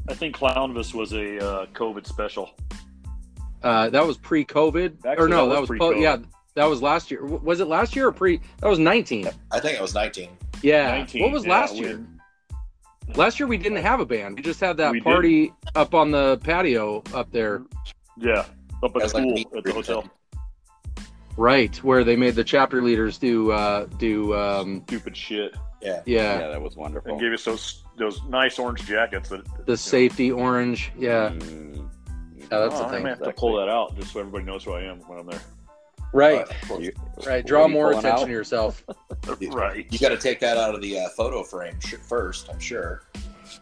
I think Clownvis was a uh, COVID special. Uh, that was pre-COVID or no? that That was was, po- pre-COVID. yeah. That was last year. Was it last year or pre? That was nineteen. I think it was 19. Yeah. 19, what was yeah, last we- year? Last year we didn't have a band. We just had that We party up on the patio up there. Yeah, up at That was the like pool meet at the and greet hotel. Thing. Right, where they made the chapter leaders do uh do um Stupid shit. Yeah. Yeah, yeah, that was wonderful. And gave us those those nice orange jackets that the safety orange. Yeah. Mm. Yeah, that's oh, the I thing. may have to pull that out just so everybody knows who I am when I'm there. Right. You- Right. Draw more attention out? to yourself. right. You got to take that out of the uh, photo frame sh- first, I'm sure.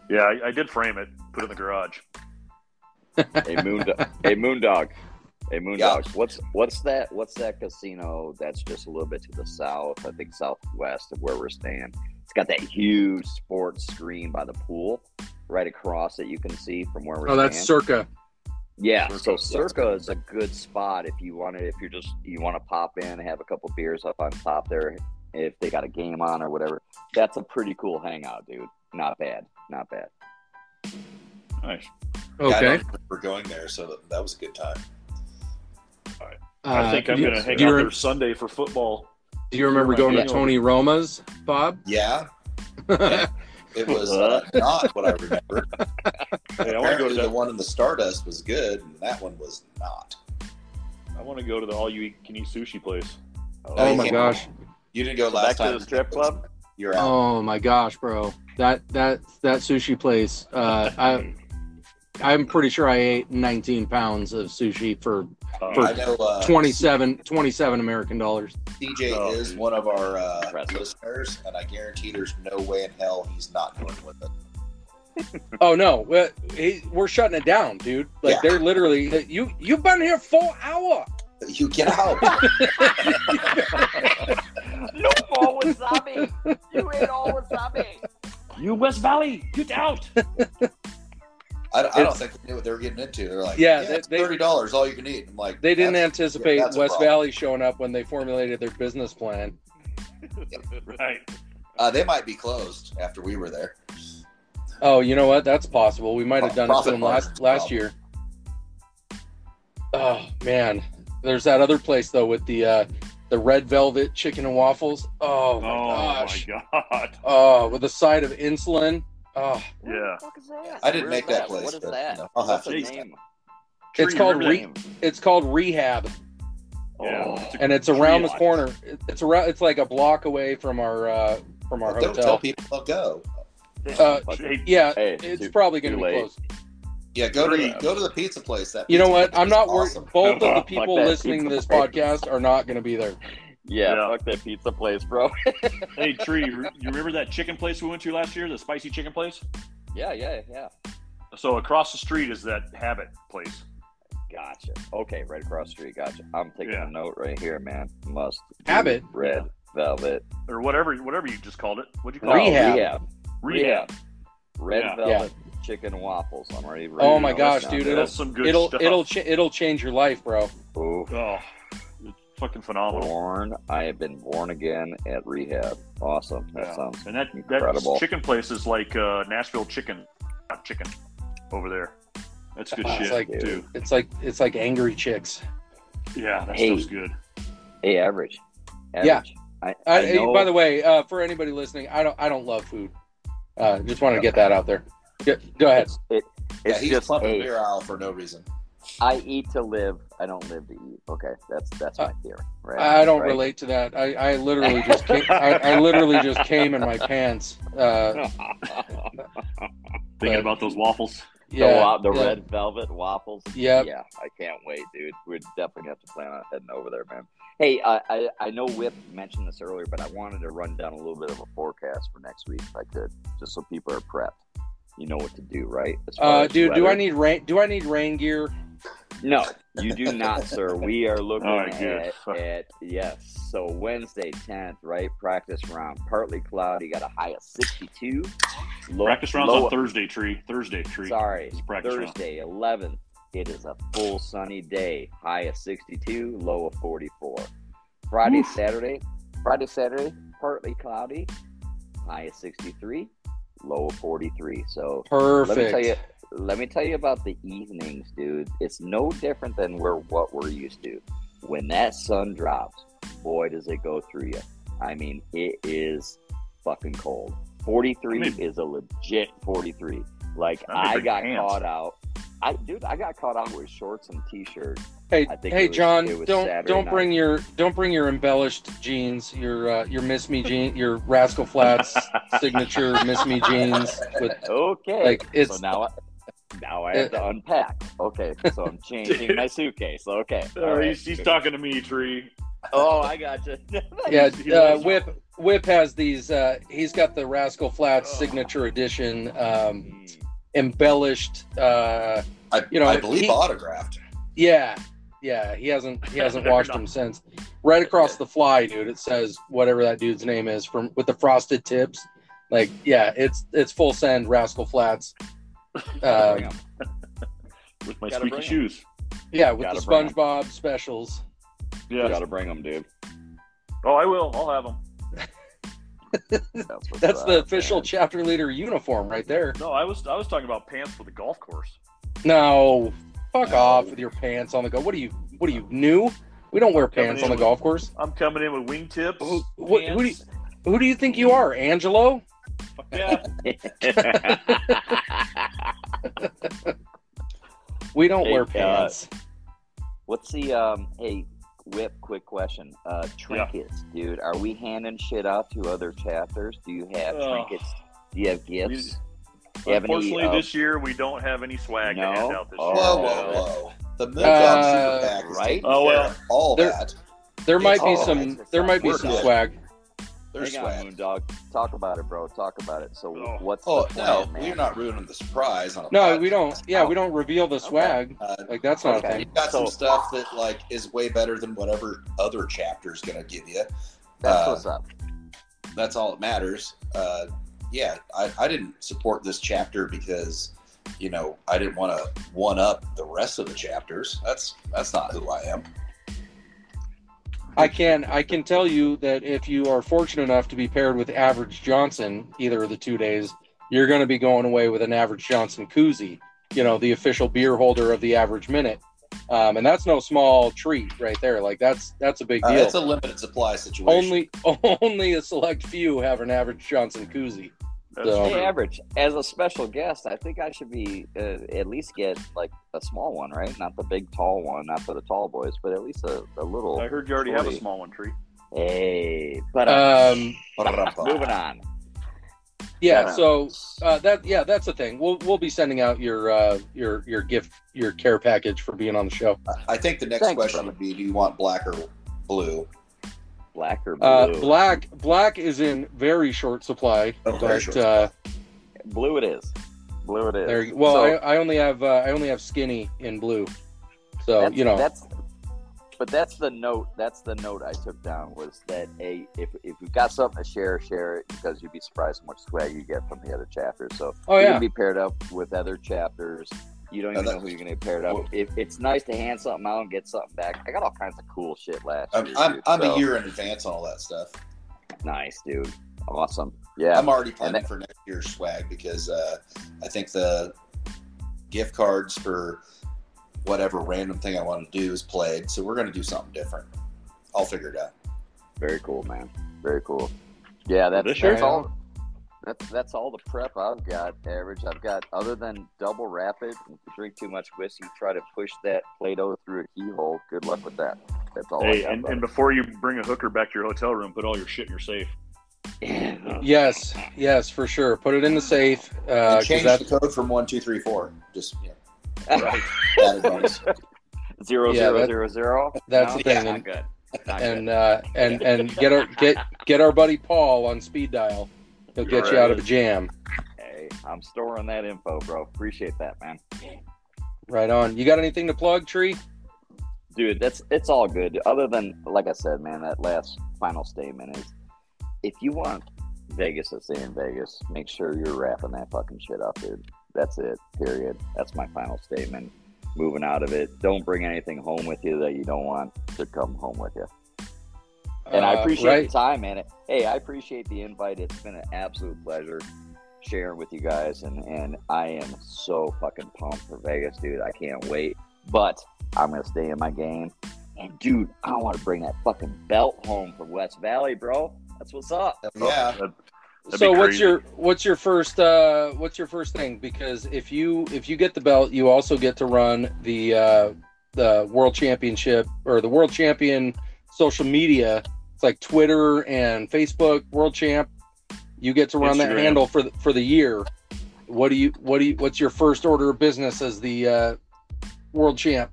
Yeah, I, I did frame it, put it in the garage. a moon, do- a moon dog, a moon Yeah. What's what's that? What's that casino that's just a little bit to the south? I think southwest of where we're staying. It's got that huge sports screen by the pool, right across it. You can see from where we're Oh, that's circa. Yeah, Circa, so. Circa is a good spot if you want to. If you're just you want to pop in, and have a couple beers up on top there. If they got a game on or whatever, that's a pretty cool hangout, dude. Not bad, not bad. Nice. Okay. don't remember going there, so that, that was a good time. I Uh, think I'm going to hang out re- there Sunday for football. Do you remember going to Tony Roma's, Bob? Yeah, it was uh, not what I remember. Hey, I want to go Apparently, to the that, one in the Stardust was good, and that one was not. I want to go to the all you can eat sushi place. oh you my can't- gosh. You didn't go So last back time. to the strip club. You're out. Oh my gosh, bro. that that that sushi place. Uh, I I'm pretty sure I ate 19 pounds of sushi for Uh, I know uh, 27 27 American dollars. DJ Oh, is one of our uh, listeners, and I guarantee there's no way in hell he's not going with it. Oh no, we- he, we're shutting it down, dude. Like Yeah. they're literally you. You've been here four hour. You get out. no more wasabi. You ate all wasabi. you West Valley, get out! I, I don't It's- think they knew what they were getting into. They're like, Yeah, yeah, they- thirty dollars, all you can eat. I'm like, They didn't anticipate yeah, West. Valley showing up when they formulated their business plan. Right. Uh, they might be closed after we were there. Oh, you know what? That's possible. We might have done it to them last last problem. year. Oh man, there's that other place though with the uh, the red velvet chicken and waffles. Oh my oh gosh. my god. Oh, with a side of insulin. Oh, Yeah. What the fuck is that? I didn't Where's make that place, What is but, that? you know, I'll have What's to name? It's Tree, called remember Re- that? it's called Rehab, Yeah. Oh. It's and it's around the corner. It's around. It's like a block away from our uh, from our Don't tell hotel. people they'll go. Uh, Hey, Yeah, Hey, it's too- probably going to be late. closed. Yeah, go to the, go to the pizza place. That You know what? I'm is not worried. Both of the people that listening to this place. podcast are not going to be there. Yeah, Yeah. fuck that pizza place, bro. hey, Tree, you you remember that chicken place we went to last year, the spicy chicken place? yeah, yeah, yeah. So across the street is that Habit place. Gotcha. Okay, right across the street. Gotcha. I'm taking Yeah. a note right here, man. Must do Habit? red velvet Or whatever whatever you just called it. What'd you call Rehab. Oh, rehab. it? Rehab. Red Yeah. velvet chicken waffles. I'm already. Oh my gosh, dude, it'll- That's some good it'll stuff. it'll ch- it'll change your life, bro. Ooh. oh, it's fucking phenomenal. Born. I have been born again at rehab. Awesome. That Yeah. sounds And that incredible. that chicken place is like uh, Nashville chicken, not chicken, over there. That's good It's shit like- too. It's like it's like Angry Chickz. Yeah, that Hey. stuff's good. Hey, average. Yeah. I, I, I know, by the way, uh, for anybody listening, I don't I don't love food. Uh, just want to get that out there. Go, go ahead. it's, it, Yeah, he's just pumping hey, beer aisle for no reason. I eat to live. I don't live to eat. Okay, that's that's my theory. Right. Uh, I don't Right? relate to that. I, I literally just came, I, I literally just came in my pants. Uh, Thinking but- about those waffles. the yeah, wa- the yeah. red velvet waffles. Yeah, Yeah, I can't wait, dude. We're definitely have to plan on heading over there, man. Hey, I, I I know Whip mentioned this earlier, but I wanted to run down a little bit of a forecast for next week if I could, just so people are prepped. You know what to do, right? As far Uh, as dude, do. I need rain? Do I need rain gear? No, you do not, sir. We are looking oh, All right, at, at yes. So Wednesday, tenth, right? Practice round, partly cloudy. Got a high of sixty-two. Low, Practice rounds low- on Thursday, tree. Thursday, tree. Sorry, It's practice round. Thursday, eleventh. It is a full sunny day. High of sixty-two, low of forty-four. Friday, Saturday. Friday, Saturday, partly cloudy. High of sixty-three, low of forty-three. So Perfect. let me tell you. Let me tell you about the evenings, dude. It's no different than we're what we're used to. When that sun drops, boy, does it go through you. I mean, it is fucking cold. Forty-three I mean- is a legit forty-three. Like I mean, I big got pants. caught out. I dude, I got caught out with shorts and t-shirt. Hey, hey, was- John, don't Saturday don't night. bring your don't bring your embellished jeans, your uh, your Miss Me jean, your Rascal Flatts signature Miss Me jeans with Okay, like it's so now I, now I have to unpack. Okay, so I'm changing my suitcase. Okay, Oh, all right. he's, he's talking to me, tree. Oh, I got you. yeah. Uh, Whip Whip has these. Uh, he's got the Rascal Flatts Oh. signature edition, um, embellished. Uh, I, You know, I believe he- autographed. yeah, yeah. He hasn't he hasn't washed not- them since. Right across the fly, dude. It says whatever that dude's name is from with the frosted tips. Like, yeah, it's it's full send Rascal Flatts. Bring Um, 'em. with my Gotta squeaky bring 'em. shoes. yeah, with Gotta the bring 'em. SpongeBob specials. Yeah. Gotta bring them, dude. Oh, I will. I'll have them. That's, That's the official man. chapter leader uniform right there. No, I was I was talking about pants for the golf course. No, fuck No. off with your pants on the go. What are you? What are you new? We don't wear Coming pants on the with- golf course. I'm coming in with wingtips. Who- what- who do you- Who do you think you are, Angelo? Yeah. We don't Hey, wear uh, pants. What's the um? Hey, Whip. Quick question. Uh, trinkets, dude. Are we handing shit out to other chapters? Do you have Oh. trinkets Do you have gifts? Do you have any, Unfortunately, uh, this year we don't have any swag No? to hand out this Oh. year. Whoa, Uh, whoa, whoa! The Moondog Uh, Super PAC is right? Oh, well. all There- that. There might be Oh, some. There might be we're some good. swag. There's Hang on, swag. Moondog. Talk about it, bro. Talk about it. So, Oh. what's Oh the no, plan, man? we're not ruining the surprise on a No, we don't. Yeah, we don't reveal the swag. Uh, Like that's not a Okay. thing. We've got some stuff that like is way better than whatever other chapter's gonna give you. That's Uh, what's up. That's all that matters. Uh, yeah, I, I didn't support this chapter because you know I didn't want to one up the rest of the chapters. That's that's not who I am. I can I can tell you that if you are fortunate enough to be paired with Average Johnson either of the two days, you're going to be going away with an Average Johnson koozie. You know, the official beer holder of the Average Minute, um, and that's no small treat right there. Like that's that's a big Uh, deal. it's a limited supply situation. only only a select few have an Average Johnson koozie. That's So- Hey, average. As a special guest, I think I should be uh, at least get like a small one, right? Not the big tall one, not for the tall boys, but at least a, a little. I heard you already have a small one, Tree. Hey, but uh, Um, moving on. yeah. Yeah. So uh, that yeah, that's the thing. We'll we'll be sending out your uh, your your gift your care package for being on the show. I think the next Thanks, question brother. would be: Do you want black or blue? Black or blue? Uh, black black is in very short supply, Oh, very but short uh, blue it is. Blue it is. there. Well, So, I, I only have uh, I only have skinny in blue, so you know. that's. But that's the note. That's the note I took down was that a if if you've got something to share, share it because you'd be surprised how much swag you get from the other chapters. So oh you yeah, can be paired up with other chapters. You don't even that- know who you're going to be paired up. Well- If it's nice to hand something out and get something back. I got all kinds of cool shit last I'm year. I'm, dude, I'm so- a year in advance on all that stuff. Nice, dude. Awesome. Yeah. I'm already planning that- for next year's swag because uh, I think the gift cards for whatever random thing I want to do is played. So we're going to do something different. I'll figure it out. Very cool, man. Very cool. Yeah, that's, this that's year? all. That's that's all the prep I've got. Average. I've got other than double rapid. If you drink too much whiskey, try to push that Play-Doh through a keyhole. Good luck with that. That's all. Hey, I and, and before you bring a hooker back to your hotel room, put all your shit in your safe. yes, yes, for sure. Put it in the safe uh, and 'cause change that the code from one two three four. Just yeah, Right. added zero Yeah, zero that- zero zero. that's No? the thing, Not and- good. Not and good. uh, and and get our get get our buddy Paul on speed dial. He'll get you Right. out of a jam. Hey, I'm storing that info, bro. Appreciate that, man. Right on. You got anything to plug, Tree? Dude, that's it's all good. Other than like I said, man, that last final statement is if you want Vegas to stay in Vegas, make sure you're wrapping that fucking shit up, dude. That's it. Period. That's my final statement. Moving out of it. Don't bring anything home with you that you don't want to come home with you. And I Uh, appreciate right. the time, man. Hey, I appreciate the invite. It's been an absolute pleasure sharing with you guys, and and I am so fucking pumped for Vegas, dude. I can't wait. But I'm gonna stay in my game, and dude, I want to bring that fucking belt home from West Valley, bro. That's what's up. Yeah, That- That'd so what's your what's your first uh what's your first thing because if you if you get the belt you also get to run the uh the world championship or the world champion social media it's like twitter and facebook world champ. You get to run that handle for the, for the year. What do you what do you what's your first order of business as the uh world champ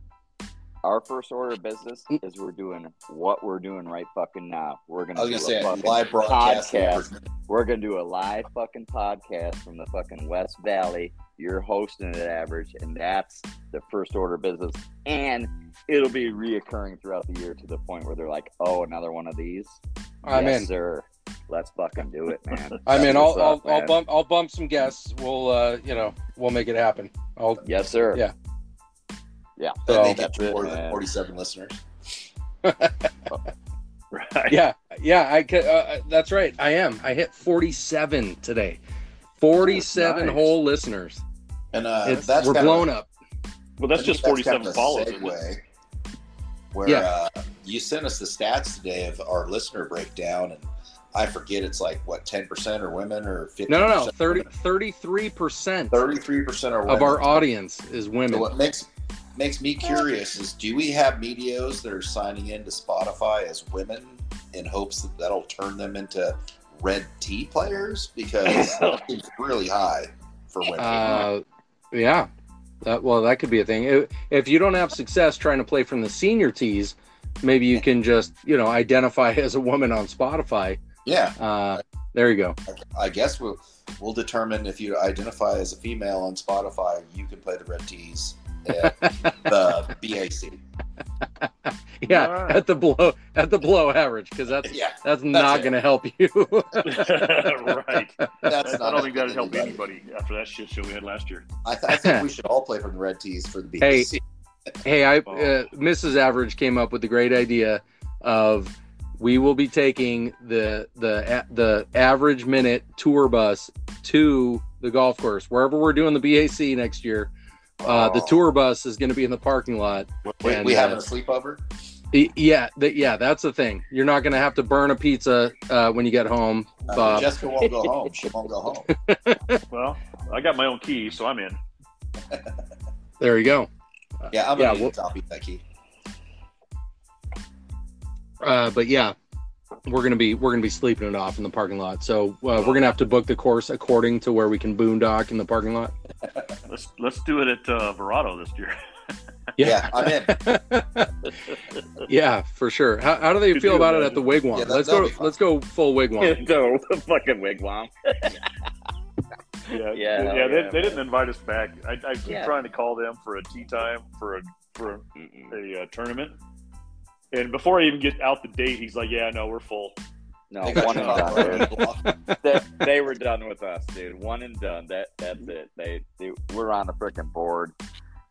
Our first order of business is we're doing what we're doing right fucking now. We're gonna I was do gonna say a fucking live broadcast. podcast. We're gonna do a live fucking podcast from the fucking West Valley. You're hosting it, average, and that's the first order of business. And it'll be reoccurring throughout the year to the point where they're like, "Oh, another one of these." i'm yes, in sir. Let's fucking do it, man. i'm in i'll what's I'll, up, I'll bump i'll bump some guests we'll uh you know we'll make it happen i'll Yes, sir. Yeah. Yeah. Then So- they get That's to it, more than man. forty-seven listeners. Right. yeah yeah i ca- uh, that's right i am i hit 47 today 47 Nice. whole listeners And uh, it's, that's we're blown of, up Well, that's I just 47 kind of a follows. segue Where Yeah. uh, you sent us the stats today of our listener breakdown, and I forget it's like what ten percent are women or fifty. no no no 30 33% Thirty-three percent are women. of our audience is So women what makes makes me curious is, do we have medios that are signing in to Spotify as women in hopes that that'll turn them into red tee players because seems really high for women. Uh, yeah. That, well, that could be a thing. If, if you don't have success trying to play from the senior tees, maybe you can just, you know, identify as a woman on Spotify. yeah, Uh, there you go. I guess we'll we'll determine if you identify as a female on Spotify, you can play the red tees at the BAC. Yeah, Alright. at the below at the below average because that's Yeah, that's not going to help you. right. that's I don't think that'd help anybody. anybody after that shit show we had last year. I, th- I think we should all play from the red tees for the BAC. Hey, hey, I Oh. uh, Mrs. Average came up with the great idea of we will be taking the the the average minute tour bus to the golf course wherever we're doing the BAC next year. Uh, the Oh. tour bus is going to be in the parking lot. We, and, we uh, having a sleepover? Yeah, th- yeah, that's the thing. You're not going to have to burn a pizza uh, when you get home. Uh, Bob. Jessica won't go home. She won't go home. Well, I got my own key, so I'm in. There you go. Yeah, I'm Yeah, gonna well- need copy that key. Uh, but yeah, we're gonna be we're gonna be sleeping it off in the parking lot. So uh, we're gonna have to book the course according to where we can boondock in the parking lot. Let's let's do it at uh, Verrado this year. Yeah, I'm in. yeah, for sure. How, how do they Could feel you about it at the wigwam? Yeah, that- let's go. Let's go full wigwam. no, the fucking wigwam. Yeah, Yeah, yeah. hell they, they didn't invite us back. I, I keep Yeah. trying to call them for a tea time for a for Mm-mm. a, uh, tournament, and before I even get out the date, he's like, "Yeah, no, we're full." No, They one and on done, the dude. block. they, they were done with us, dude. One and done. That that's it. They, they we're on the freaking board.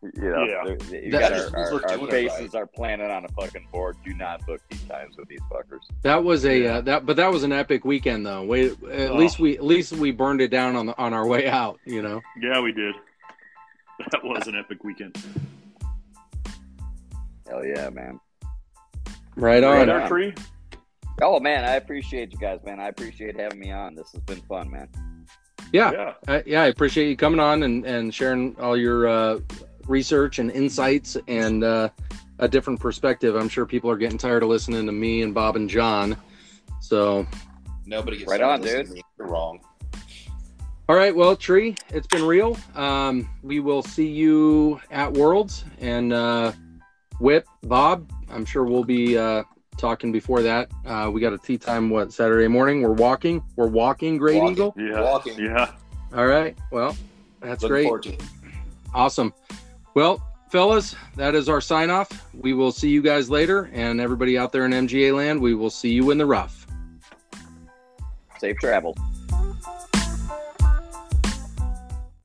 You know, Yeah. you That- got our, our, our faces right. are planted on a fucking board. Do not book these times with these fuckers. That was a Yeah. uh, that, but that was an epic weekend though. Wait, at Oh. least we at least we burned it down on the on our way out. You know. Yeah, we did. That was an epic weekend. Hell yeah, man. Right Right on. there, tree. Oh man, I appreciate you guys, man. I appreciate having me on. This has been fun, man. Yeah, Yeah. Uh, yeah, I appreciate you coming on and, and sharing all your uh, research and insights and uh, a different perspective. I'm sure people are getting tired of listening to me and Bob and John. So, Nobody gets Right on, of dude. to me. You're wrong. all right, well, Tree, it's been real. Um, we will see you at Worlds and uh, Whip, Bob. I'm sure we'll be uh, talking before that. Uh, we got a tea time. What Saturday morning? We're walking. We're walking. Great Walking. Eagle. Yeah. Walking. Yeah. All right. Well, that's Looking great. forward to it. Awesome. Well, fellas, that is our sign off. We will see you guys later. And everybody out there in MGA land, we will see you in the rough. Safe travel.